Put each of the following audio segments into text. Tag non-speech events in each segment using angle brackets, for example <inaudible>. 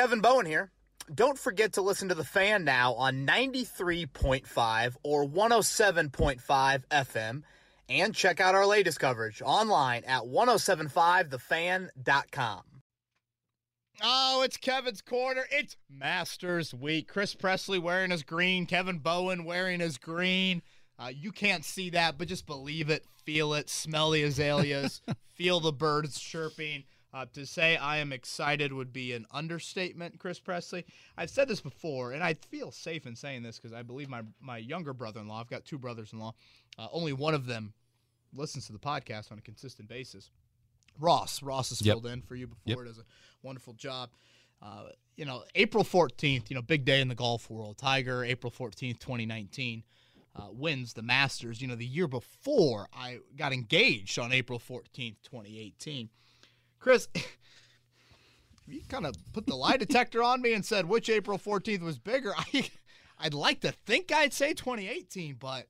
Kevin Bowen here. Don't forget to listen to The Fan now on 93.5 or 107.5 FM and check out our latest coverage online at 1075thefan.com. Oh, it's Kevin's Corner. It's Masters Week. Chris Presley wearing his green, Kevin Bowen wearing his green. Uh, you can't see that, but just believe it, feel it, smell the azaleas, <laughs> feel the birds chirping. Uh, to say I am excited would be an understatement, Chris Presley. I've said this before, and I feel safe in saying this because I believe my, my younger brother in law, I've got two brothers in law, uh, only one of them listens to the podcast on a consistent basis. Ross. Ross has Yep. filled in for you before. Yep. Does a wonderful job. Uh, you know, April 14th, you know, big day in the golf world. Tiger, April 14th, 2019, uh, wins the Masters. You know, the year before I got engaged on April 14th, 2018. Chris, <laughs> you kind of put the lie detector on me and said which April 14th was bigger. <laughs> I, I'd like to think I'd say 2018, but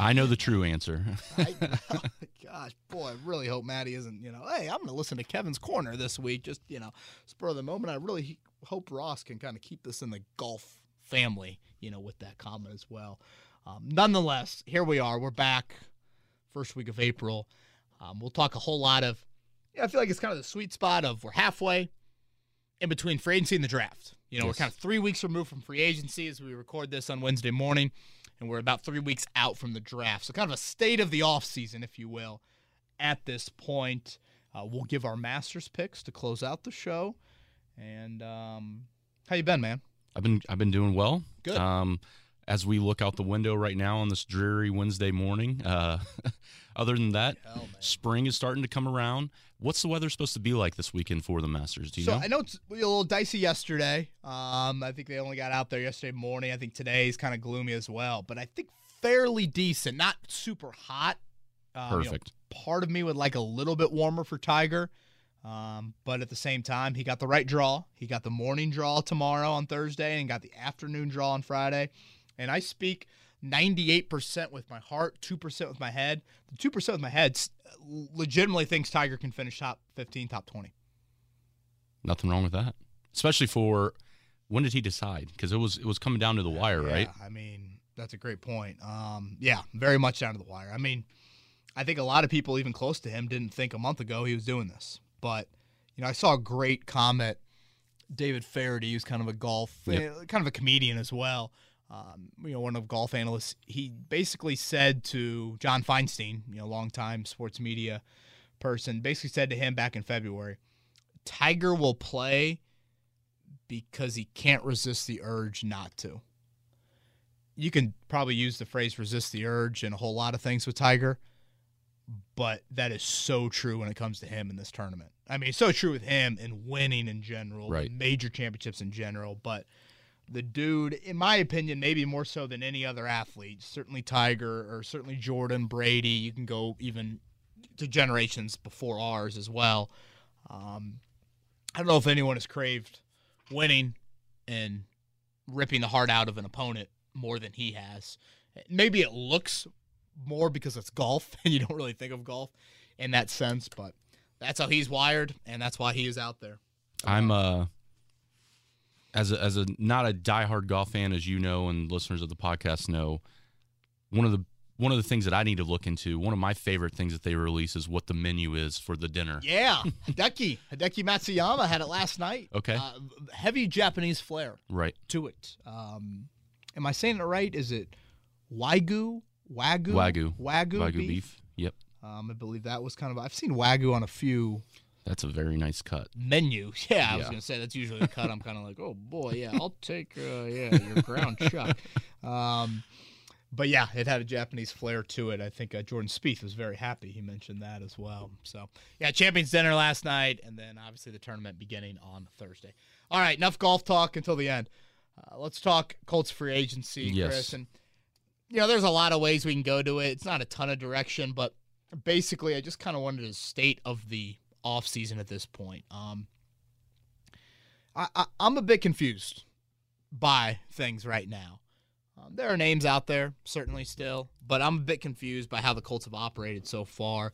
I know the true answer. <laughs> I, oh gosh, boy, I really hope Maddie isn't, you know, hey, I'm going to listen to Kevin's Corner this week. Just, you know, spur of the moment. I really hope Ross can kind of keep this in the golf family, you know, with that comment as well. Um, nonetheless, here we are. We're back first week of April. Um, we'll talk a whole lot of, yeah, I feel like it's kind of the sweet spot of we're halfway in between free agency and the draft. You know, Yes. we're kind of three weeks removed from free agency as we record this on Wednesday morning, and we're about three weeks out from the draft. So, kind of a state of the offseason, if you will, at this point. Uh, we'll give our Masters picks to close out the show. And um, how you been, man? I've been I've been doing well. Good. Um, as we look out the window right now on this dreary Wednesday morning, uh, <laughs> other than that, Hell, spring is starting to come around. What's the weather supposed to be like this weekend for the Masters? Do you so know? I know it's a little dicey yesterday. Um, I think they only got out there yesterday morning. I think today's kind of gloomy as well, but I think fairly decent. Not super hot. Um, you know, Perfect. part of me would like a little bit warmer for Tiger, um, but at the same time, he got the right draw. He got the morning draw tomorrow on Thursday, and got the afternoon draw on Friday. And I speak 98% with my heart, 2% with my head. The 2% with my head legitimately thinks Tiger can finish top 15, top 20. Nothing wrong with that. Especially for when did he decide? Because it was it was coming down to the wire, right? Yeah, I mean, that's a great point. Um, yeah, very much down to the wire. I mean, I think a lot of people, even close to him, didn't think a month ago he was doing this. But, you know, I saw a great comment. David Feherty, who's kind of a golf, Yep. kind of a comedian as well. Um, you know, one of golf analysts. He basically said to John Feinstein, you know, longtime sports media person, basically said to him back in February, Tiger will play because he can't resist the urge not to. You can probably use the phrase resist the urge in a whole lot of things with Tiger, but that is so true when it comes to him in this tournament. I mean, it's so true with him in winning in general, Right. major championships in general, but the dude, in my opinion, maybe more so than any other athlete, certainly Tiger or certainly Jordan, Brady, you can go even to generations before ours as well. Um, I don't know if anyone has craved winning and ripping the heart out of an opponent more than he has. Maybe it looks more because it's golf <laughs> and you don't really think of golf in that sense, but that's how he's wired and that's why he is out there. I'm uh as a, as a not a diehard golf fan as you know and listeners of the podcast know, one of the one of the things that I need to look into, one of my favorite things that they release is what the menu is for the dinner. Yeah, Hideki. Hideki Matsuyama had it last night. Okay. Uh, heavy Japanese flair Right. to it. Um, am I saying it right? Is it Wagyu? Wagyu? Wagyu. Wagyu, Wagyu beef? beef. Yep. Um, I believe that was kind of. I've seen Wagyu on a few That's a very nice cut. menu. <laughs> Yeah, I was Yeah. gonna say that's usually a cut. I'm kind of like, oh boy, yeah, I'll take uh, yeah your ground chuck. <laughs> Um, but yeah, it had a Japanese flair to it. I think uh, Jordan Spieth was very happy. He mentioned that as well. So yeah, Champions Dinner last night, and then obviously the tournament beginning on Thursday. All right, enough golf talk until the end. Uh, let's talk Colts free agency, Yes. Chris. And you know, there's a lot of ways we can go to it. It's not a ton of direction, but basically, I just kind of wanted to state of the offseason at this point. Um, I, I, I'm a bit confused by things right now. Um, there are names out there, certainly still, but I'm a bit confused by how the Colts have operated so far.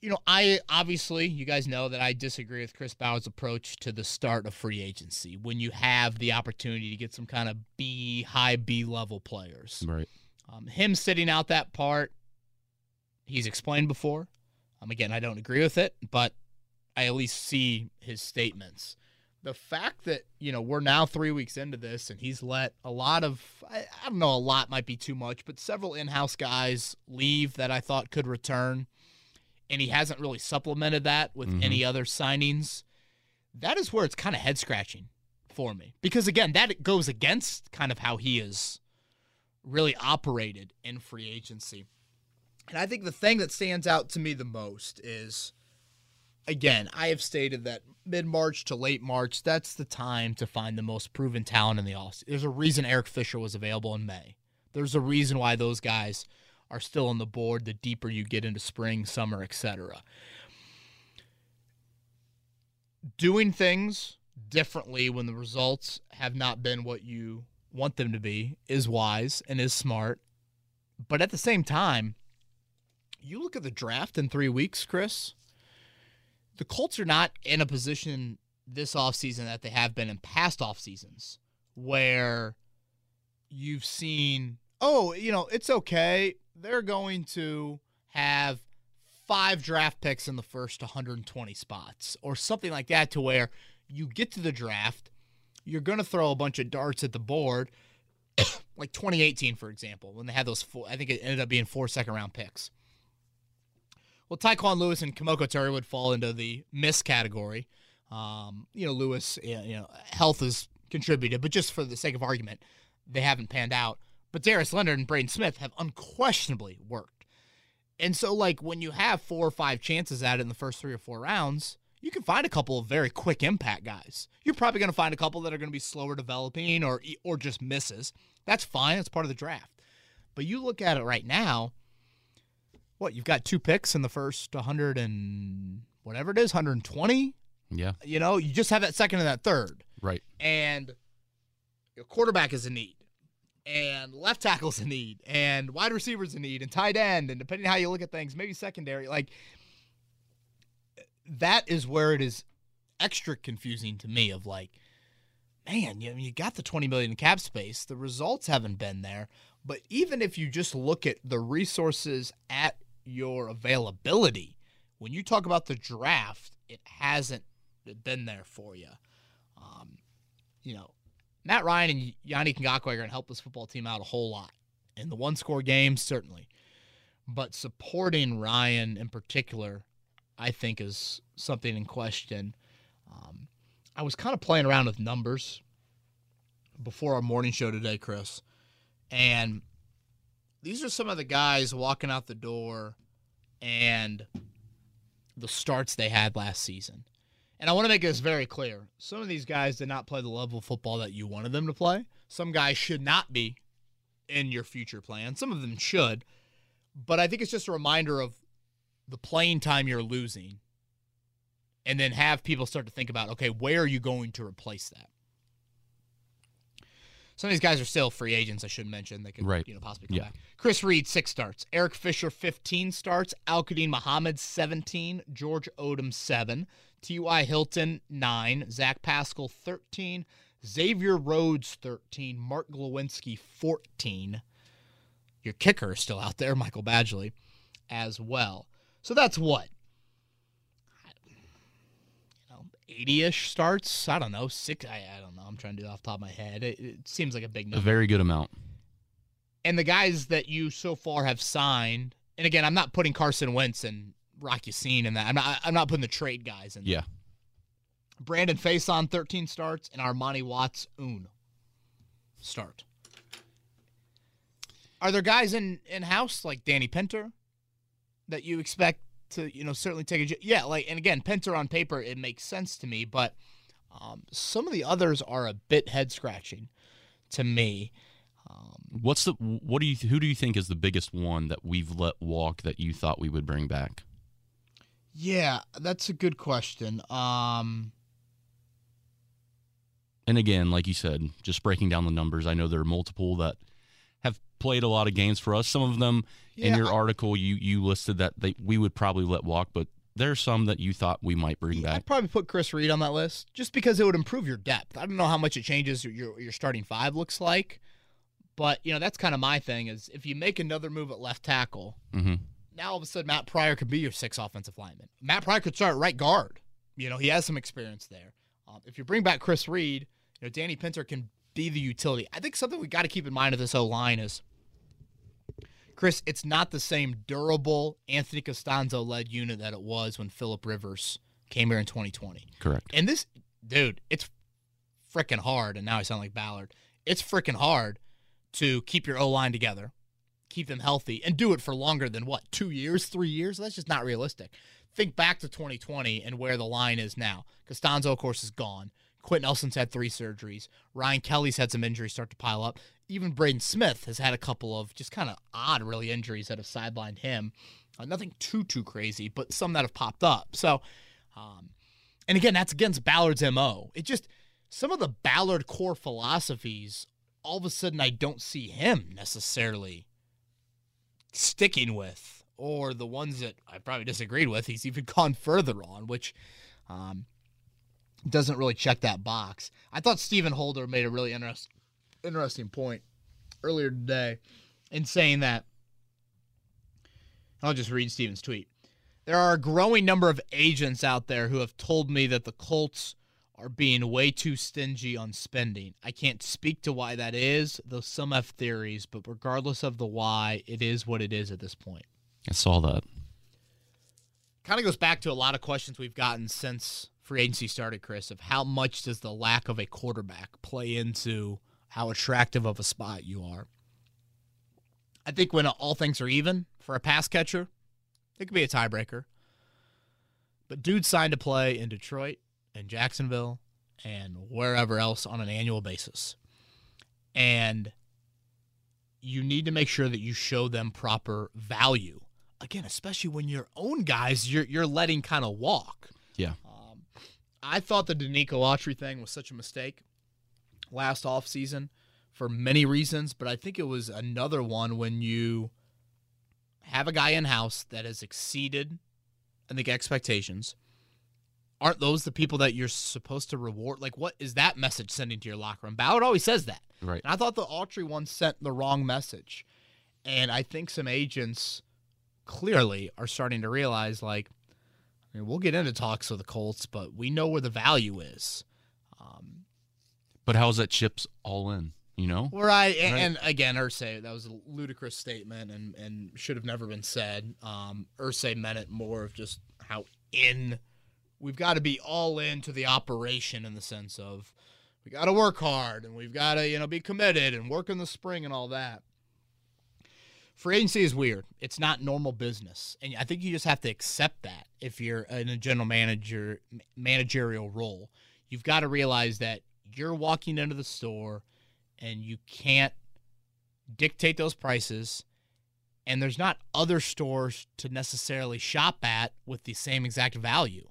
you know, I obviously, you guys know that I disagree with Chris Ballard's approach to the start of free agency when you have the opportunity to get some kind of B, high B level players. Right. Um, him sitting out that part, he's explained before. Um, again, I don't agree with it, but I at least see his statements. The fact that, you know, we're now three weeks into this and he's let a lot of, I, I don't know, a lot might be too much, but several in house guys leave that I thought could return. And he hasn't really supplemented that with Mhm. any other signings. That is where it's kind of head scratching for me. Because again, that goes against kind of how he is really operated in free agency. And I think the thing that stands out to me the most is again, I have stated that mid March to late March, that's the time to find the most proven talent in the offseason. There's a reason Eric Fisher was available in May. There's a reason why those guys are still on the board the deeper you get into spring, summer, etc. Doing things differently when the results have not been what you want them to be is wise and is smart. But at the same time, you look at the draft in three weeks, Chris, the Colts are not in a position this offseason that they have been in past off seasons where you've seen, oh, you know, it's okay. They're going to have five draft picks in the first 120 spots or something like that to where you get to the draft, you're going to throw a bunch of darts at the board, <coughs> like 2018, for example, when they had those four, I think it ended up being four second round picks. Well, Tyquan Lewis and Kemoko Turay would fall into the miss category. Um, you know, Lewis, you know, health has contributed, but just for the sake of argument, they haven't panned out. But Darius Leonard and Braden Smith have unquestionably worked. And so, like, when you have four or five chances at it in the first three or four rounds, you can find a couple of very quick impact guys. You're probably going to find a couple that are going to be slower developing or or just misses. That's fine. That's part of the draft. But you look at it right now. What you've got two picks in the first 100 and whatever it is, 120. Yeah. You know, you just have that second and that third, Right. and your quarterback is a need, and left tackle's a need, and wide receiver's a need, and tight end, and depending how you look at things, maybe secondary. Like that is where it is extra confusing to me. Of like, man, you you got the twenty million cap space, the results haven't been there, but even if you just look at the resources at your availability, when you talk about the draft, it hasn't been there for you. Um, you know, Matt Ryan and Yanni Ngakoue are going to help this football team out a whole lot. In the one score games, certainly. But supporting Ryan in particular, I think, is something in question. Um, I was kind of playing around with numbers before our morning show today, Chris. And these are some of the guys walking out the door and the starts they had last season. And I want to make this very clear. Some of these guys did not play the level of football that you wanted them to play. Some guys should not be in your future plan. Some of them should. But I think it's just a reminder of the playing time you're losing. And then have people start to think about, okay, where are you going to replace that? Some of these guys are still free agents, I should mention. They could, Right. you know, possibly come Yeah. back. Chris Reed, six starts. Eric Fisher, 15 starts. Al Quadin Muhammad, 17. George Odum, 7. T.Y. Hilton, 9. Zach Pascal, 13. Xavier Rhodes, 13. Mark Glowinski, 14. Your kicker is still out there, Michael Badgley, as well. So that's what? You know, 80-ish starts? I don't know. Six, I, I don't know. I'm trying to do it off the top of my head. It, it seems like a big A number very good amount. and the guys that you so far have signed, and again, I'm not putting Carson Wentz and Rocky Scene in that. I'm not. I'm not putting the trade guys in. there. Yeah. Brandon Facyson 13 starts and Armani Watts un start. Are there guys in in house like Danny Pinter that you expect to you know certainly take a yeah like and again Pinter on paper it makes sense to me but um, some of the others are a bit head scratching to me. Um, What's the what do you who do you think is the biggest one that we've let walk that you thought we would bring back? Yeah, that's a good question. Um, And again, like you said, just breaking down the numbers, I know there are multiple that played a lot of games for us. Some of them in your I- article you you listed that they, we would probably let walk, but there's some that you thought we might bring back. I'd probably put Chris Reed on that list just because it would improve your depth. I don't know how much it changes your your, starting five looks like, but you know that's kind of my thing is if you make another move at left tackle, hmm now all of a sudden Matt Pryor could be your sixth offensive lineman. Matt Pryor could start right guard. You know he has some experience there. Um, if you bring back Chris Reed, you know Danny Pinter can be the utility. I think something we got to keep in mind of this O line is. Chris, it's not the same durable Anthony Castonzo led unit that it was when Philip Rivers came here in 2020. Correct. And this, dude, it's freaking hard. And now I sound like Ballard. It's freaking hard to keep your O line together, keep them healthy, and do it for longer than what, two years, three years? That's just not realistic. Think back to 2020 and where the line is now. Castonzo, of course, is gone. Quenton Nelson's had three surgeries. Ryan Kelly's had some injuries start to pile up. Even Braden Smith has had a couple of just kind of odd, really, injuries that have sidelined him. Uh, nothing too, too crazy, but some that have popped up. So, um, and again, that's against Ballard's MO. It just, some of the Ballard core philosophies, all of a sudden, I don't see him necessarily sticking with, or the ones that I probably disagreed with, he's even <laughs> gone further on, which um, doesn't really check that box. I thought Stephen Holder made a really interest, interesting point earlier today in saying that. I'll just read Stephen's tweet. There are a growing number of agents out there who have told me that the Colts are being way too stingy on spending. I can't speak to why that is, though some have theories, but regardless of the why, it is what it is at this point. I saw that. Kind of goes back to a lot of questions we've gotten since free agency started, Chris, of how much does the lack of a quarterback play into how attractive of a spot you are. I think when all things are even for a pass catcher, it could be a tiebreaker. But dude signed to play in Detroit and Jacksonville and wherever else on an annual basis. And you need to make sure that you show them proper value. Again, especially when your own guys you're you're letting kind of walk. Yeah. I thought the Denico Autry thing was such a mistake last offseason for many reasons, but I think it was another one when you have a guy in house that has exceeded, I think, expectations. Aren't those the people that you're supposed to reward? Like, what is that message sending to your locker room? Ballard always says that. Right. And I thought the Autry one sent the wrong message. And I think some agents clearly are starting to realize, like, We'll get into talks with the Colts, but we know where the value is. Um, But how's that chips all in? You know? Right, and, Right. and again, Irsay, that was a ludicrous statement and, and should have never been said. Um, Irsay meant it more of just how in we've got to be all into the operation in the sense of we got to work hard and we've got to you know be committed and work in the spring and all that. Free agency is weird. It's not normal business, and I think you just have to accept that if you're in a general manager managerial role. You've got to realize that you're walking into the store and you can't dictate those prices and there's not other stores to necessarily shop at with the same exact value.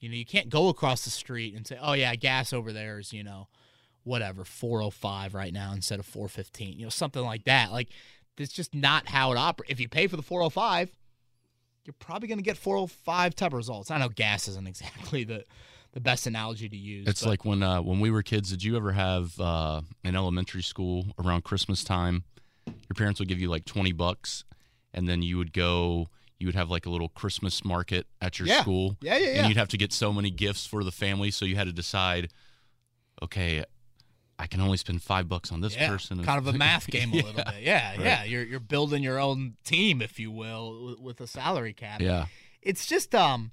You know, you can't go across the street and say, "Oh yeah, gas over there is, you know, whatever, 405 right now instead of 415." You know, something like that. Like that's just not how it operates. If you pay for the 405, you're probably going to get 405 type results. I know gas isn't <laughs> exactly the the best analogy to use. It's but- like when uh, when we were kids. Did you ever have uh, in elementary school around Christmas time? Your parents would give you like twenty bucks, and then you would go. You would have like a little Christmas market at your Yeah. school, Yeah, yeah, yeah. and you'd have to get so many gifts for the family. So you had to decide, okay, I can only spend five bucks on this yeah, person. Kind of a math <laughs> game a Yeah. little bit. Yeah, Right. yeah. You're you're building your own team, if you will, with, with a salary cap. Yeah, It's just um,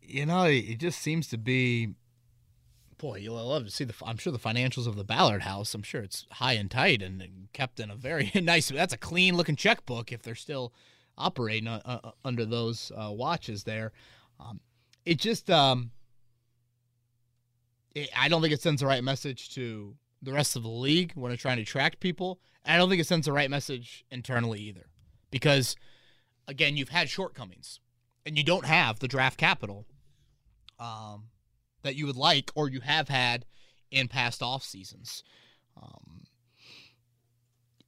you know, it just seems to be. Boy, you'll love to see the. I'm sure the financials of the Ballard House. I'm sure it's high and tight and, and kept in a very <laughs> nice. That's a clean looking checkbook if they're still operating uh, uh, under those uh, watches there. Um, it just um, it, I don't think it sends the right message to the rest of the league when they're trying to attract people. And I don't think it sends the right message internally either, because again, you've had shortcomings, and you don't have the draft capital um, that you would like, or you have had in past off seasons. Um,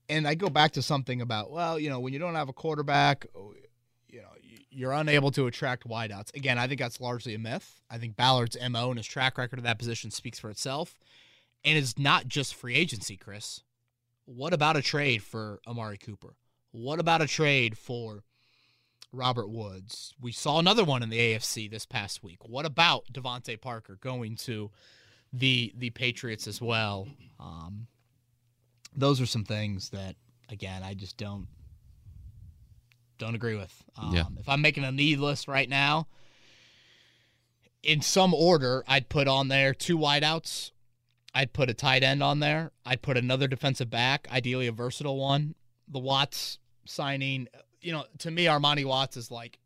and I go back to something about well, you know, when you don't have a quarterback, you know, you're unable to attract wideouts. Again, I think that's largely a myth. I think Ballard's mo and his track record of that position speaks for itself, and it's not just free agency, Chris. What about a trade for Amari Cooper? What about a trade for Robert Woods? We saw another one in the AFC this past week. What about DeVante Parker going to the the Patriots as well? Um, those are some things that again I just don't don't agree with. Um, Yeah. If I'm making a need list right now, in some order, I'd put on there two wideouts. I'd put a tight end on there. I'd put another defensive back, ideally a versatile one. The Watts signing, you know, to me, Armani Watts is like,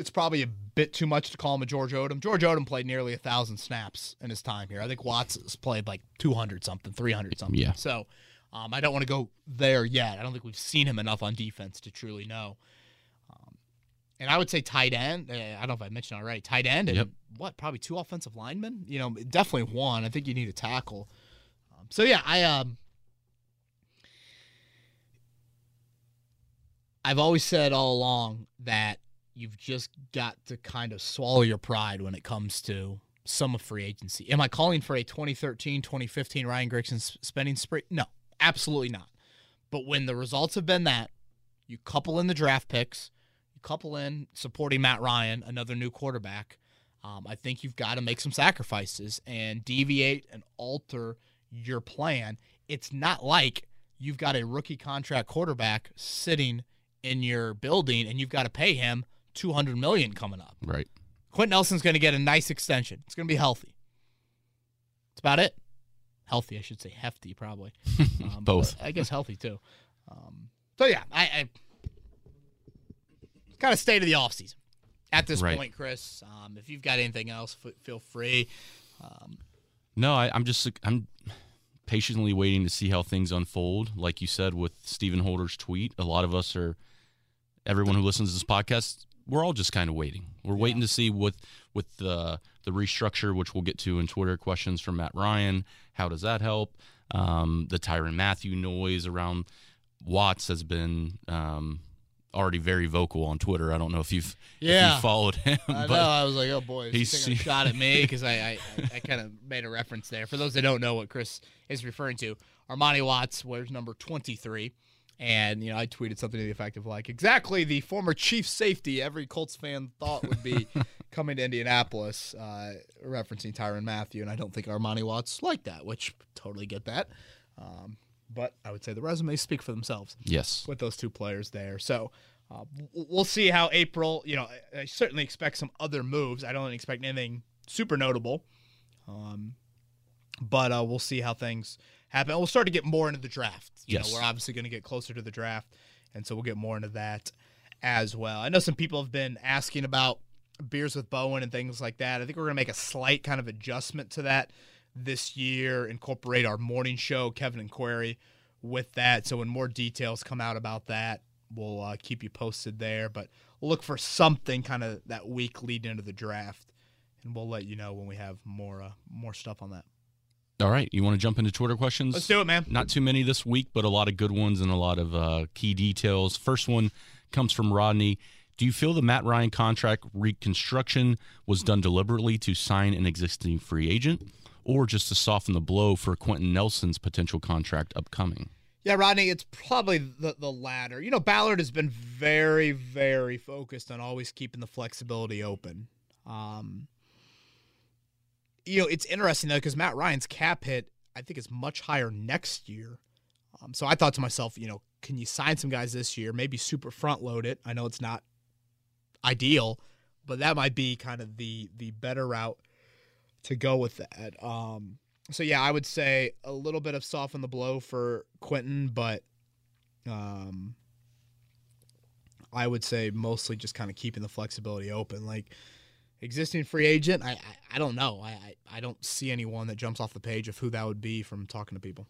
it's probably a bit too much to call him a George Odum. George Odum played nearly a thousand snaps in his time here. I think Watts has played like 200 something, 300 something. Yeah. So um, I don't want to go there yet. I don't think we've seen him enough on defense to truly know. Um, and I would say tight end. uh, I don't know if I mentioned it already. Tight end and Yep. what? Probably two offensive linemen. You know, definitely one. I think you need a tackle. Um, so yeah, I um, I've always said all along that you've just got to kind of swallow your pride when it comes to some of free agency. Am I calling for a 2013, 2015 Ryan Grigson spending spree? No, absolutely not. But when the results have been that, you couple in the draft picks, you couple in supporting Matt Ryan, another new quarterback. Um, I think you've got to make some sacrifices and deviate and alter your plan. It's not like you've got a rookie contract quarterback sitting in your building and you've got to pay him 200 million coming up. Right. Quenton Nelson's going to get a nice extension. It's going to be healthy. That's about it. Healthy, I should say hefty, probably. <laughs> Um, Both. I guess healthy too. Um, so yeah, I, I kind of state of the off season at this Right. point, Chris. Um, if you've got anything else, f- feel free. Um, No, I, I'm just I'm patiently waiting to see how things unfold. Like you said with Stephen Holder's tweet, a lot of us are everyone who listens to this podcast, we're all just kind of waiting. We're waiting to see what with the the restructure, which we'll get to in Twitter questions from Matt Ryan. How does that help? Um, the Tyrann Mathieu noise around Watts has been um, already very vocal on Twitter. I don't know if you've if you've followed him, I but know. I was like, oh boy, he's taking a <laughs> shot at me because I, I, I, kind of made a reference there. For those that don't know what Chris is referring to, Armani Watts wears number 23. And, you know, I tweeted something to the effect of like, exactly the former chief safety every Colts fan thought would be <laughs> coming to Indianapolis, uh, referencing Tyrann Mathieu. And I don't think Armani Watts like that, which totally get that. Um, but I would say the resumes speak for themselves yes, with those two players there. So uh, we'll see how April. You know, I, I certainly expect some other moves. I don't expect anything super notable, um, but uh, we'll see how things happen. We'll start to get more into the draft. You Yes. know, we're obviously going to get closer to the draft, and so we'll get more into that as well. I know some people have been asking about beers with Bowen and things like that. I think we're going to make a slight kind of adjustment to that this year, incorporate our morning show, Kevin and Query, with that. So when more details come out about that, we'll uh, keep you posted there. But look for something kind of that week leading into the draft, and we'll let you know when we have more uh, more stuff on that. all right. You want to jump into Twitter questions? Let's do it, man. Not too many this week, but a lot of good ones and a lot of uh, key details. First one comes from Rodney. Do you feel the Matt Ryan contract reconstruction was done deliberately to sign an existing free agent or just to soften the blow for Quenton Nelson's potential contract upcoming? Yeah, Rodney, it's probably the the latter. You know, Ballard has been very, very focused on always keeping the flexibility open. Um, you know, it's interesting though because Matt Ryan's cap hit, I think, is much higher next year. Um, so I thought to myself, you know, can you sign some guys this year? Maybe super front load it. I know it's not ideal, but that might be kind of the the better route to go with that. Um, so yeah, I would say a little bit of soften the blow for Quenton, but um, I would say mostly just kind of keeping the flexibility open. Like existing free agent, I I, I don't know. I, I I don't see anyone that jumps off the page of who that would be from talking to people.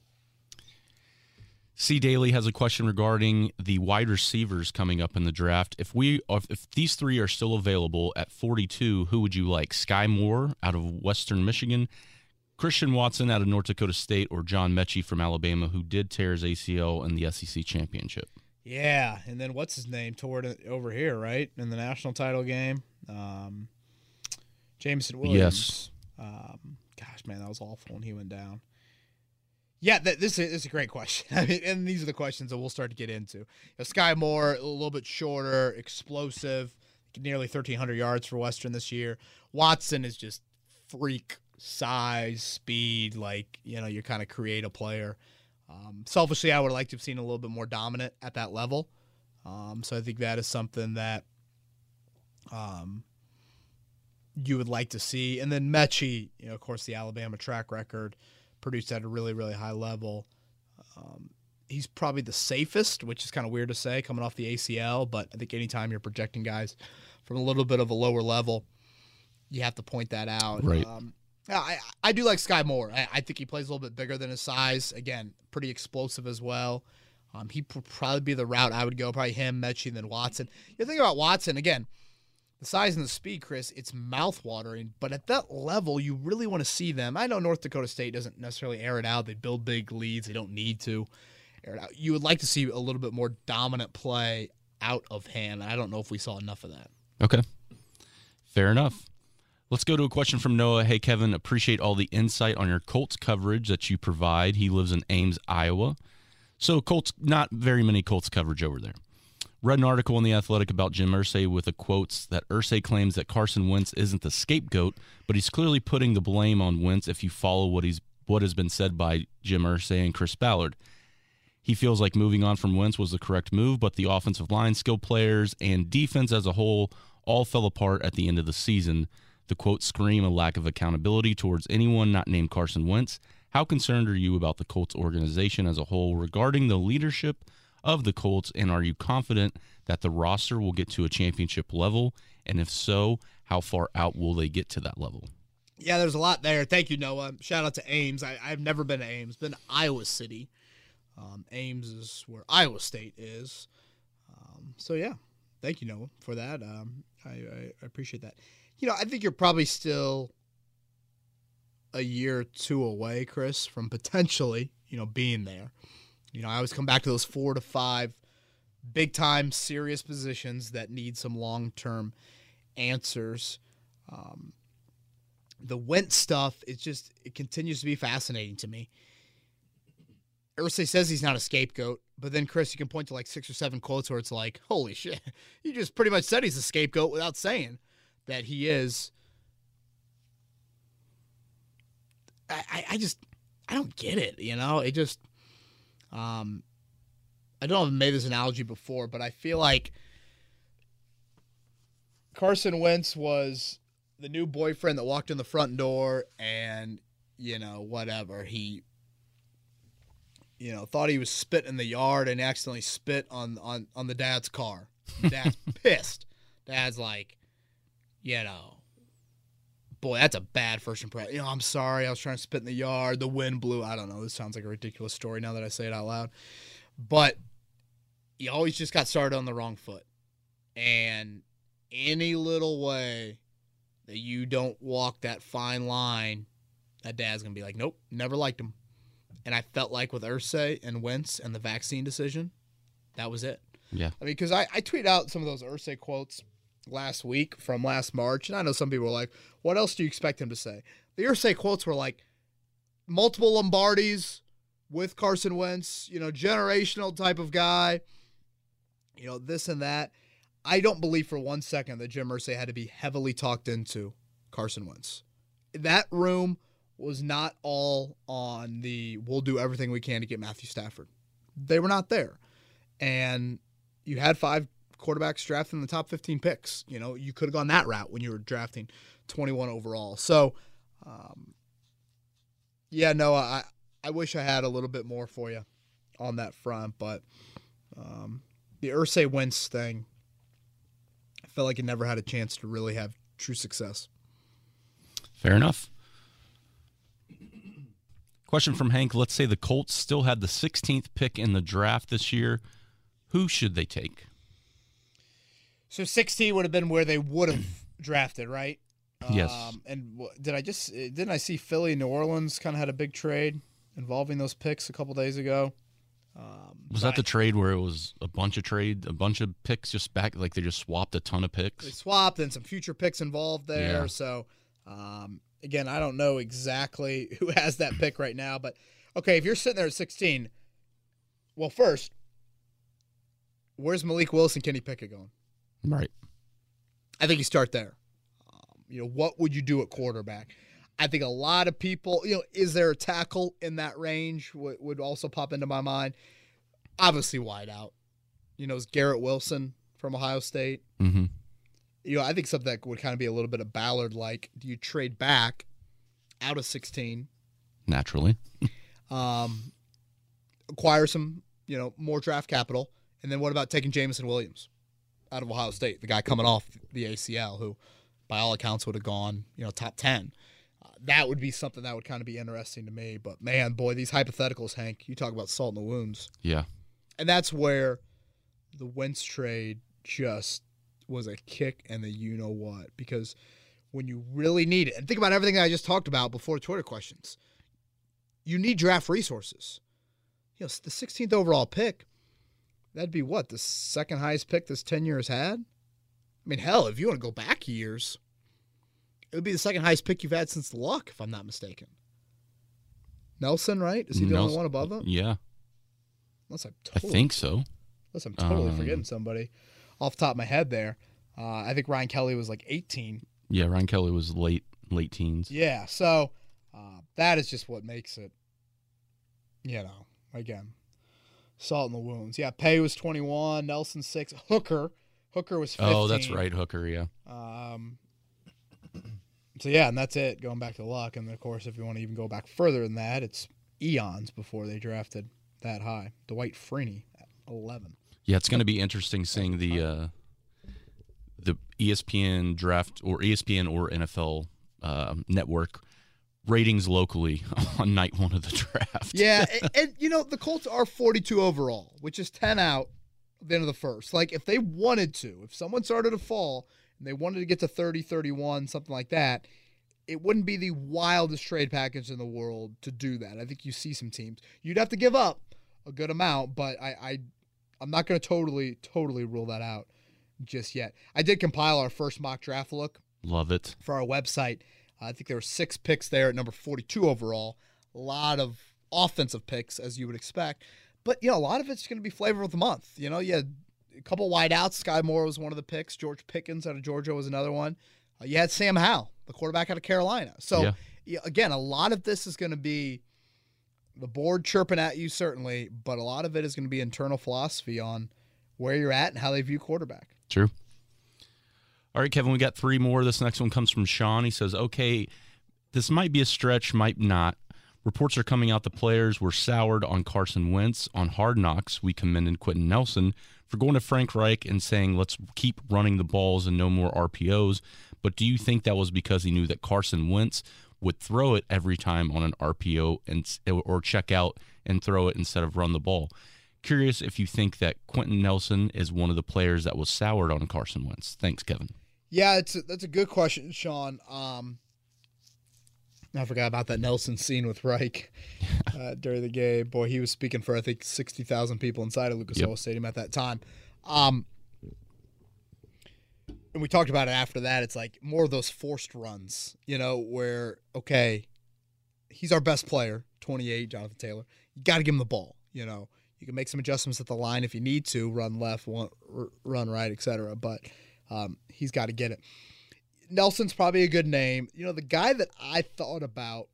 C Daly has a question regarding the wide receivers coming up in the draft. If we if, these three are still available at 42, who would you like? Sky Moore out of Western Michigan, Christian Watson out of North Dakota State or John Metchie from Alabama, who did tear his ACL in the SEC championship. Yeah, and then what's his name tore it over here, right in the national title game. Um, Jameson Williams. Yes. Um, gosh, man, that was awful when he went down. Yeah, th- this, is, this is a great question. <laughs> I mean, and these are the questions that we'll start to get into. You know, Sky Moore, a little bit shorter, explosive, nearly 1,300 yards for Western this year. Watson is just freak size, speed, like, you know, you kind of create a player. Um, selfishly, I would like to have seen a little bit more dominant at that level. Um, so I think that is something that um, you would like to see. And then Metchie, you know, of course, the Alabama track record produced at a really, really high level. Um, he's probably the safest, which is kind of weird to say coming off the ACL, but I think anytime you're projecting guys from a little bit of a lower level, you have to point that out. Right. Um, I, I do like Sky Moore. I, I think he plays a little bit bigger than his size. Again, pretty explosive as well. Um, he would probably be the route I would go. Probably him, Metchie, then Watson. You think about Watson again. The size and the speed, Chris, it's mouthwatering. But at that level, you really want to see them. I know North Dakota State doesn't necessarily air it out. They build big leads. They don't need to air it out. You would like to see a little bit more dominant play out of hand. I don't know if we saw enough of that. Okay. Fair enough. Let's go to a question from Noah. Hey, Kevin, appreciate all the insight on your Colts coverage that you provide. He lives in Ames, Iowa. So, Colts, not very many Colts coverage over there. Read an article in The Athletic about Jim Irsay with the quotes that Irsay claims that Carson Wentz isn't the scapegoat, but he's clearly putting the blame on Wentz if you follow what he's what has been said by Jim Irsay and Chris Ballard. He feels like moving on from Wentz was the correct move, but the offensive line, skill players, and defense as a whole all fell apart at the end of the season. The quotes scream a lack of accountability towards anyone not named Carson Wentz. How concerned are you about the Colts organization as a whole regarding the leadership of the Colts, and are you confident that the roster will get to a championship level? And if so, how far out will they get to that level? Yeah, there's a lot there. Thank you, Noah. Shout out to Ames. I, have never been to Ames, been to Iowa City. Um, Ames is where Iowa State is. Um, so yeah, thank you, Noah, for that. Um, I, I, I appreciate that. You know, I think you're probably still a year or two away, Chris, from potentially, you know, being there. You know, I always come back to those four to five big time serious positions that need some long term answers. Um, the Went stuff, it just it continues to be fascinating to me. Irsay says he's not a scapegoat, but then Chris, you can point to like six or seven quotes where it's like, "Holy shit!" <laughs> You just pretty much said he's a scapegoat without saying that he is. I, I just I don't get it. You know, it just um, I don't know if I've made this analogy before, but I feel like Carson Wentz was the new boyfriend that walked in the front door and you know whatever. He you know thought he was spitting in the yard and accidentally spit on on on the dad's car. Dad's <laughs> pissed. Dad's like you know boy that's a bad first impression you know i'm sorry i was trying to spit in the yard the wind blew i don't know this sounds like a ridiculous story now that i say it out loud but he always just got started on the wrong foot and any little way that you don't walk that fine line, that dad's gonna be like, nope, never liked him. And I felt like with Irsay and Wentz and the vaccine decision, that was it. Yeah. I mean, because I, I tweet out some of those Irsay quotes last week from last March, and I know some people were like, what else do you expect him to say? The Irsay quotes were like multiple Lombardis with Carson Wentz, you know, generational type of guy, you know, this and that. I don't believe for one second that Jim Irsay had to be heavily talked into Carson Wentz. That room was not all on the we'll do everything we can to get Matthew Stafford. They were not there. And you had five quarterbacks drafted in the top 15 picks. You know, you could have gone that route when you were drafting 21 overall. So, um, yeah, no, I, I wish I had a little bit more for you on that front, but um, the Irsay Wentz thing, I felt like it never had a chance to really have true success. Fair enough. Question from Hank. Let's say the Colts still had the 16th pick in the draft this year. Who should they take? So 16 would have been where they would have <clears throat> drafted, right? Yes. Um, and w- did I just uh, didn't I see Philly New Orleans kind of had a big trade involving those picks a couple days ago? Um, Was that the trade where it was a bunch of trade, a bunch of picks just back, like they just swapped a ton of picks? they swapped and some future picks involved there. Yeah. So um, again, I don't know exactly <laughs> who has that pick right now, but okay, if you're sitting there at 16, well, first, where's Malik Wilson, and Kenny Pickett going? Right. I think you start there. Um, you know, what would you do at quarterback? I think a lot of people, you know, is there a tackle in that range would, would also pop into my mind. Obviously, wide out. You know, is Garrett Wilson from Ohio State. Mm-hmm. You know, I think something that would kind of be a little bit of Ballard like. Do you trade back out of 16, Naturally. um, acquire some, you know, more draft capital, and then what about taking Jameson Williams out of Ohio State, the guy coming off the ACL, who, by all accounts, would have gone, you know, top 10. Uh, that would be something that would kind of be interesting to me. But man, boy, these hypotheticals, Hank, you talk about salt in the wounds. Yeah. And that's where the Wentz trade just was a kick and the you know what. Because when you really need it, and think about everything that I just talked about before Twitter questions, you need draft resources. You know, the 16th overall pick, that'd be what? The second highest pick this 10 years had? I mean, hell, if you want to go back years, it would be the second highest pick you've had since Luck, if I'm not mistaken. Nelson, right? Is he the only one above him? Yeah. Unless I'm totally, I think so. Unless I'm totally Um, forgetting somebody off the top of my head there. Uh, I think Ryan Kelly was like 18. Yeah. Ryan Kelly was late, late teens. Yeah, so uh, that is just what makes it, you know, again, salt in the wounds. Yeah, Paye was 21, Nelson 6, Hooker. Hooker was 15. Oh, that's right. Hooker. Yeah. Um, <clears throat> so, yeah, and that's it, going back to luck. And, of course, if you want to even go back further than that, it's eons before they drafted that high. Dwight Freeney at 11. Yeah. It's going to be interesting seeing the, uh, the ESPN draft or ESPN or NFL uh, network ratings locally <laughs> on night one of the draft. Yeah, and, <laughs> and, you know the Colts are 42 overall, which is 10 out at the end of the first. Like if they wanted to, if someone started to fall and they wanted to get to 30, 31, something like that, it wouldn't be the wildest trade package in the world to do that. I think you see some teams. You'd have to give up a good amount, but I, I I'm not going to totally totally rule that out just yet. I did compile our first mock draft look Love it. for our website. I think there were six picks there at number 42 overall. A lot of offensive picks, as you would expect. But, you know, a lot of it's going to be flavor of the month. You know, you had a couple wideouts. Sky Moore was one of the picks. George Pickens out of Georgia was another one. Uh, you had Sam Howell, the quarterback out of Carolina. So, Yeah. yeah, again, a lot of this is going to be the board chirping at you, certainly, but a lot of it is going to be internal philosophy on where you're at and how they view quarterback. True. All right, Kevin, we got three more. This next one comes from Sean. He says, okay, this might be a stretch, might not. Reports are coming out the players were soured on Carson Wentz. On Hard Knocks, we commended Quenton Nelson for going to Frank Reich and saying, let's keep running the balls and no more RPOs. But do you think that was because he knew that Carson Wentz would throw it every time on an RPO and or check out and throw it instead of run the ball? Curious if you think that Quenton Nelson is one of the players that was soured on Carson Wentz. Thanks, Kevin. Yeah, it's a, that's a good question, Sean. Um, I forgot about that Nelson scene with Reich <laughs> uh, during the game. Boy, he was speaking for I think sixty thousand people inside of Lucas Yep. Oil Stadium at that time. Um, and we talked about it after that. It's like more of those forced runs, you know, where okay, he's our best player, twenty eight, Jonathan Taylor. You got to give him the ball. You know, you can make some adjustments at the line if you need to, run left, one, r- run right, etc. But um, he's got to get it. Nelson's probably a good name. You know, the guy that I thought about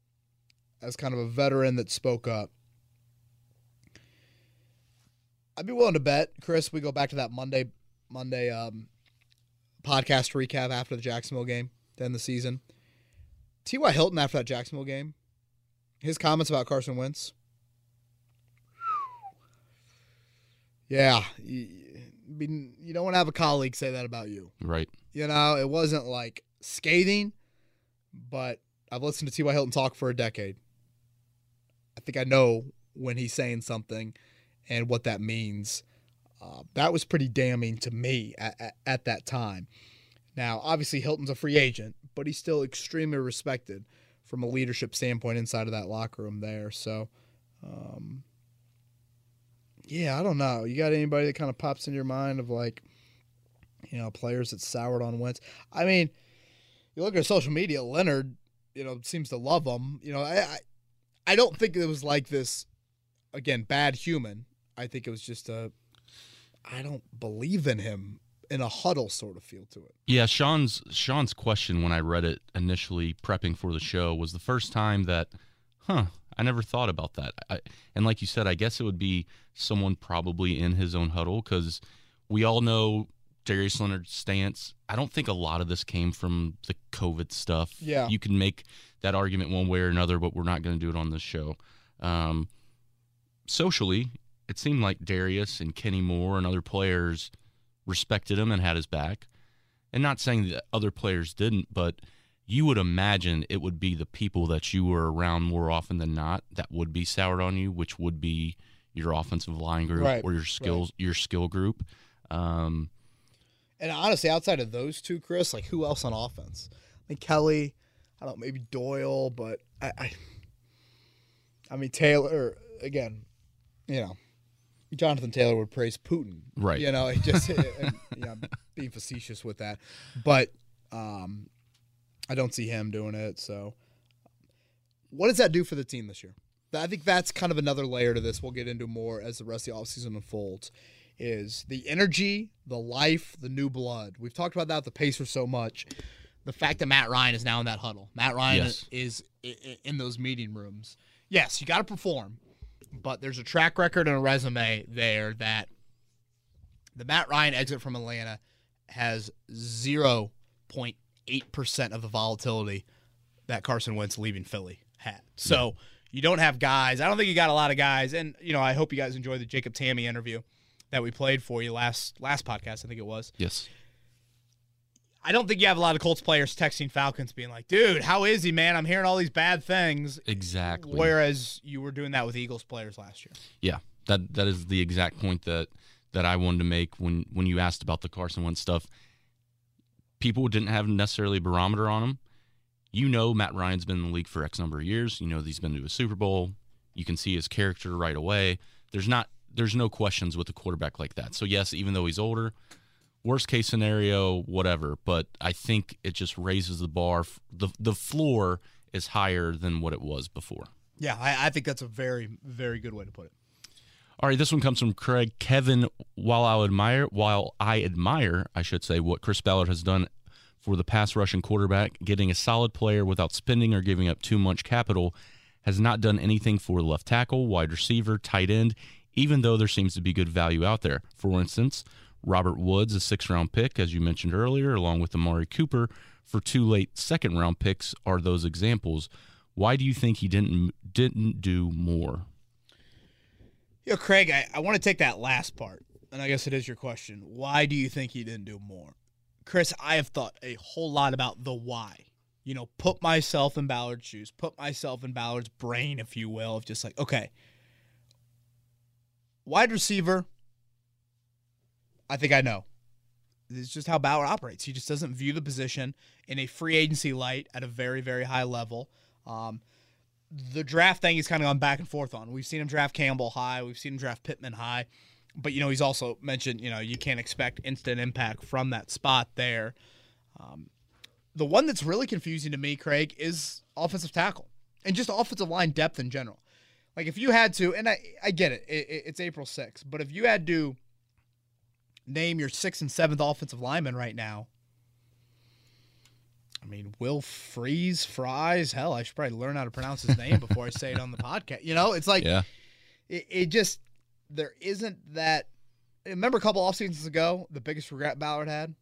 as kind of a veteran that spoke up. I'd be willing to bet, Chris. We go back to that Monday, Monday um, podcast recap after the Jacksonville game, to end the season. T.Y. Hilton after that Jacksonville game, his comments about Carson Wentz. <sighs> Yeah, you, you don't want to have a colleague say that about you. Right. You know, it wasn't like scathing, but I've listened to T.Y. Hilton talk for a decade. I think I know when he's saying something and what that means. Uh, that was pretty damning to me at, at, at that time. Now, obviously, Hilton's a free agent, but he's still extremely respected from a leadership standpoint inside of that locker room there. So, um, yeah, I don't know. You got anybody that kind of pops in your mind of like, you know, players that soured on Wentz? I mean, you look at social media, Leonard, you know, seems to love him. You know, I, I, I don't think it was like this. Again, bad human. I think it was just a. I don't believe in him in a huddle sort of feel to it. Yeah, Sean's Sean's question when I read it initially prepping for the show was the first time that, huh, I never thought about that. I, and like you said, I guess it would be someone probably in his own huddle because we all know Darius Leonard's stance. I don't think a lot of this came from the COVID stuff. Yeah. You can make that argument one way or another, but we're not going to do it on this show. Um, socially, it seemed like Darius and Kenny Moore and other players respected him and had his back. And not saying that other players didn't, but you would imagine it would be the people that you were around more often than not that would be soured on you, which would be your offensive line group Right, or your skills, your skill group. Um, And honestly, outside of those two, Chris, like who else on offense? I think Kelly, I don't know, maybe Doyle, but I, I, I mean Taylor again. You know, Jonathan Taylor would praise Putin, Right. You know, just <laughs> and, you know, being facetious with that, but um, I don't see him doing it. So, what does that do for the team this year? I think that's kind of another layer to this. We'll get into more as the rest of the offseason unfolds. Is the energy, the life, the new blood. We've talked about that the Pacers so much. The fact that Matt Ryan is now in that huddle. Matt Ryan Yes. is in those meeting rooms. Yes, you got to perform, but there's a track record and a resume there that the Matt Ryan exit from Atlanta has 0.8% of the volatility that Carson Wentz leaving Philly had. So you don't have guys. I don't think you got a lot of guys. And, you know, I hope you guys enjoyed the Jacob Tammy interview that we played for you last last podcast, I think it was. yes. I don't think you have a lot of Colts players texting Falcons being like, dude, how is he, man? I'm hearing all these bad things. Exactly. Whereas you were doing that with Eagles players last year. Yeah, that that is the exact point that that I wanted to make when when you asked about the Carson Wentz stuff. People didn't have necessarily a barometer on him. You know, Matt Ryan's been in the league for X number of years. You know, he's been to a Super Bowl. You can see his character right away. There's not there's no questions with a quarterback like that. So yes, even though he's older, worst case scenario, whatever. But I think it just raises the bar. the The floor is higher than what it was before. Yeah, I, I think that's a very, very good way to put it. All right, this one comes from Craig Kevin. While I admire, while I admire, I should say, what Chris Ballard has done for the pass rushing quarterback, getting a solid player without spending or giving up too much capital, has not done anything for left tackle, wide receiver, tight end, even though there seems to be good value out there. For instance, Robert Woods, a six round pick, as you mentioned earlier, along with Amari Cooper for two late second round picks, are those examples. Why do you think he didn't didn't do more? Know, Craig, I, I want to take that last part, and I guess it is your question. Why do you think he didn't do more? Chris, I have thought a whole lot about the why. You know, put myself in Ballard's shoes, put myself in Ballard's brain, if you will, of just like, okay, wide receiver, I think I know. It's just how Ballard operates. He just doesn't view the position in a free agency light at a very, very high level. Um, the draft thing he's kind of gone back and forth on. We've seen him draft Campbell high. We've seen him draft Pittman high. But, you know, he's also mentioned, you know, you can't expect instant impact from that spot there. Um, the one that's really confusing to me, Craig, is offensive tackle and just offensive line depth in general. Like, if you had to, and I, I get it, it, it- it's April 6th, but if you had to name your sixth and seventh offensive lineman right now, I mean, Will Freeze, Fries, hell, I should probably learn how to pronounce his name before I say it on the podcast. You know, it's like, Yeah. it, it just there isn't that. Remember a couple off seasons ago, the biggest regret Ballard had?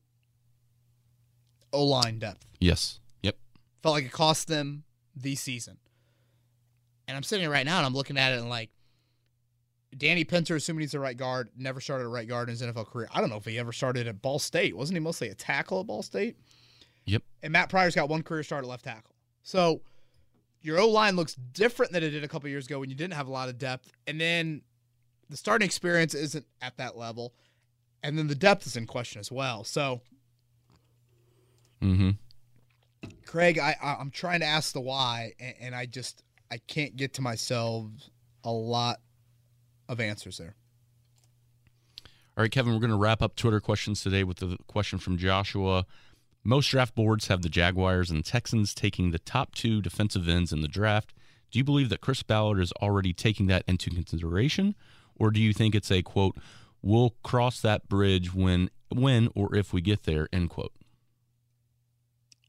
O line depth. Yes. Yep. Felt like it cost them the season. And I'm sitting here right now and I'm looking at it and like, Danny Pinter, assuming he's the right guard, never started at right guard in his NFL career. I don't know if he ever started at Ball State. Wasn't he mostly a tackle at Ball State? Yep. And Matt Pryor's got one career start at left tackle. So your O line looks different than it did a couple years ago when you didn't have a lot of depth. And then the starting experience isn't at that level. And then the depth is in question as well. So Mm-hmm. Craig, I, I I'm trying to ask the why, and, and I just I can't get to myself a lot of answers there. All right, Kevin, we're going to wrap up Twitter questions today with the question from Joshua. Most draft boards have the Jaguars and Texans taking the top two defensive ends in the draft. Do you believe that Chris Ballard is already taking that into consideration, or do you think it's a quote, "We'll cross that bridge when, when or if we get there"? End quote.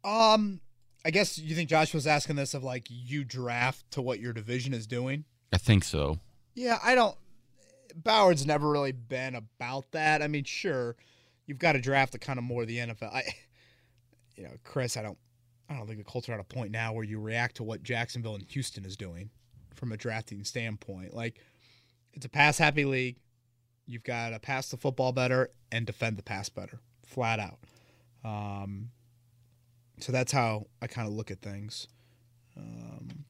Um, I guess you think Josh was asking this of like you draft to what your division is doing. I think so. Yeah, I don't. Ballard's never really been about that. I mean, sure, you've got to draft the kind of more the NFL. I, you know, Chris, I don't, I don't think the Colts are at a point now where you react to what Jacksonville and Houston is doing from a drafting standpoint. Like, it's a pass happy league. You've got to pass the football better and defend the pass better, flat out. Um, so that's how I kind of look at things. Um,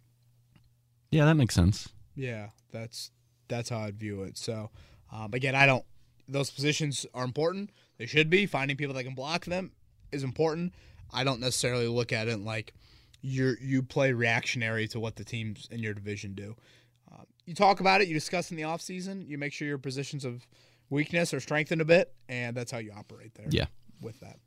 Yeah, that makes sense. yeah, that's that's how I'd view it. So, um, again, I don't. Those positions are important. They should be. Finding people that can block them is important. I don't necessarily look at it like you you play reactionary to what the teams in your division do. Uh, you talk about it. You discuss in the offseason. You make sure your positions of weakness are strengthened a bit, and that's how you operate there. Yeah. With that.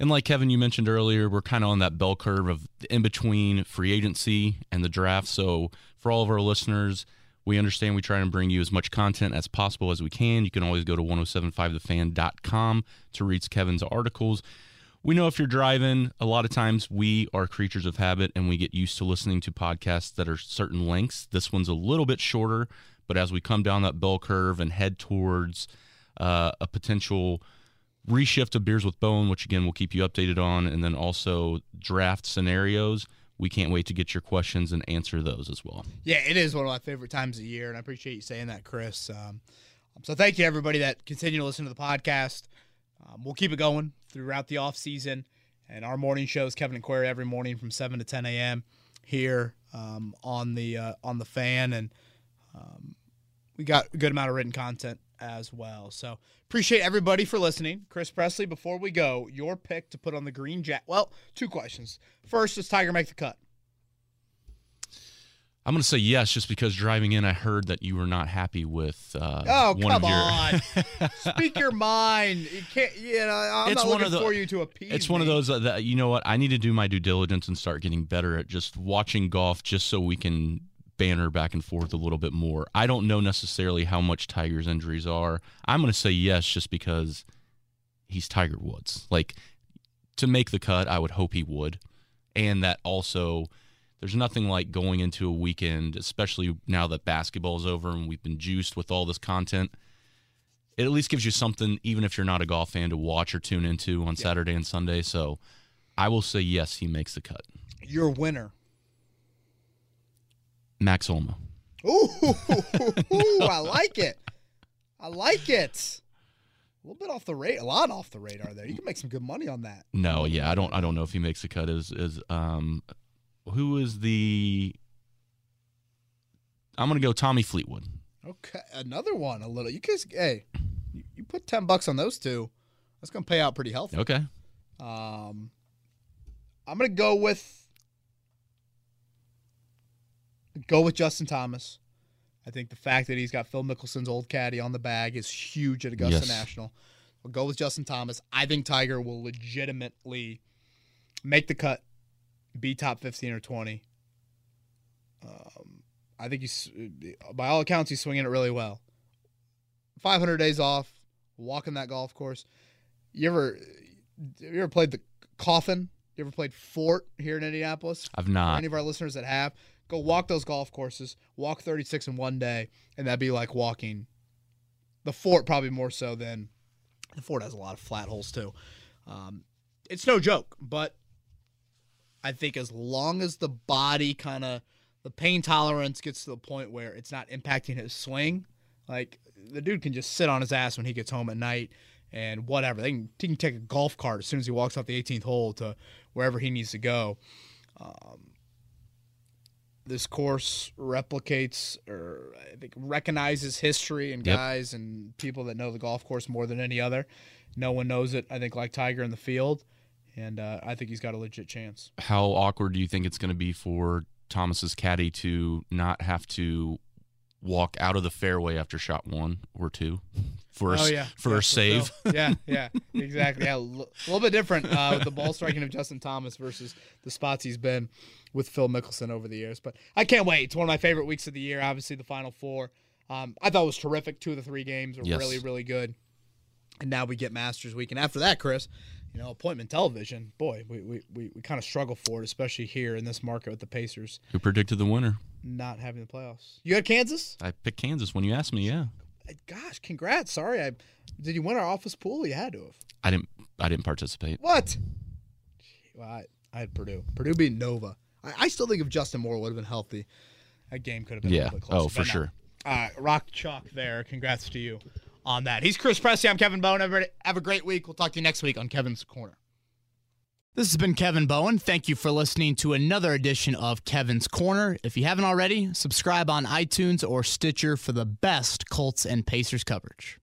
And like Kevin, you mentioned earlier, we're kind of on that bell curve of in between free agency and the draft. So for all of our listeners, we understand we try and bring you as much content as possible as we can. You can always go to 1075thefan.com to read Kevin's articles. We know if you're driving, a lot of times we are creatures of habit and we get used to listening to podcasts that are certain lengths. This one's a little bit shorter, but as we come down that bell curve and head towards uh, a potential reshift of beers with Bowen which again we'll keep you updated on and then also draft scenarios we can't wait to get your questions and answer those as well Yeah, it is one of my favorite times of year, and I appreciate you saying that, Chris. Um, so thank you everybody that continue to listen to the podcast. Um, we'll keep it going throughout the off season, and our morning shows, Kevin and Query, every morning from seven to ten a.m. here um, on the uh, on the fan, and um, we got a good amount of written content as well. So appreciate everybody for listening. Chris Presley, before we go, your pick to put on the green jacket. Well, two questions. First, does Tiger make the cut? I'm going to say yes just because driving in i heard that you were not happy with uh, Oh one come of your on! <laughs> Speak your mind. You can't. You know, I'm It's not one looking of the- for you to appease. it's one of those that, that you know what i need to do my due diligence and start getting better at just watching golf just so we can banner back and forth a little bit more i don't know necessarily how much tiger's injuries are i'm going to say yes just because he's tiger woods like to make the cut i would hope he would and that also there's nothing like going into a weekend especially now that basketball's over and we've been juiced with all this content it at least gives you something even if you're not a golf fan to watch or tune into on saturday and sunday so i will say yes he makes the cut Your winner. Max Homa <laughs> Ooh, I like it. I like it. A little bit off the rate, a lot off the radar there. You can make some good money on that. no yeah i don't i don't know if he makes the cut is is um who is the i'm gonna go tommy fleetwood Okay, another one. A little. You guys, hey, you, put ten bucks on those two. That's gonna pay out pretty healthy. okay Um, I'm gonna go with go with Justin Thomas. I think the fact that he's got Phil Mickelson's old caddy on the bag is huge at Augusta Yes. National. We'll go with Justin Thomas. I think Tiger will legitimately make the cut, be top 15 or 20. Um, I think he's, by all accounts, he's swinging it really well. 500 days off, walking that golf course. You ever, you ever played the Coffin? You ever played Fort here in Indianapolis? i've For not any of our listeners that have, go walk those golf courses. Walk 36 in one day, and that'd be like walking the Fort, probably more so than the Fort has a lot of flat holes too. Um, it's no joke, but I think as long as the body kind of the pain tolerance gets to the point where it's not impacting his swing, like the dude can just sit on his ass when he gets home at night and whatever. They can, he can take a golf cart as soon as he walks off the 18th hole to wherever he needs to go. Um, this course replicates or I think recognizes history and Yep. guys and people that know the golf course more than any other. No one knows it, I think, like Tiger in the field. And uh, I think he's got a legit chance. How awkward do you think it's going to be for Thomas's caddy to not have to walk out of the fairway after shot one or two for a, oh yeah, for <laughs> Yeah, a save? Yeah, yeah, exactly. Yeah, a l- little bit different uh, with the ball striking of Justin Thomas versus the spots he's been with Phil Mickelson over the years. But I can't wait. It's one of my favorite weeks of the year. Obviously, the Final Four. Um, I thought it was terrific. Two of the three games were Yes. really, really good. And now we get Masters Week, and after that, Chris, you know, appointment television. Boy, we we, we, we kind of struggle for it, especially here in this market with the Pacers Who predicted the winner? not having the playoffs. You had Kansas. I picked Kansas when you asked me. Yeah, Gosh, congrats. Sorry, I did you win our office pool? You had to have. I didn't. I didn't participate. What? Well, I, I had Purdue. Purdue beat Nova. I, I still think if Justin Moore would have been healthy, that game could have been a Yeah. little bit closer. Oh, for sure. Uh, rock chalk there. Congrats to you on that. He's Chris Presley. I'm Kevin Bowen. Everybody have a great week. We'll talk to you next week on Kevin's Corner. This has been Kevin Bowen. Thank you for listening to another edition of Kevin's Corner. If you haven't already, subscribe on iTunes or Stitcher for the best Colts and Pacers coverage.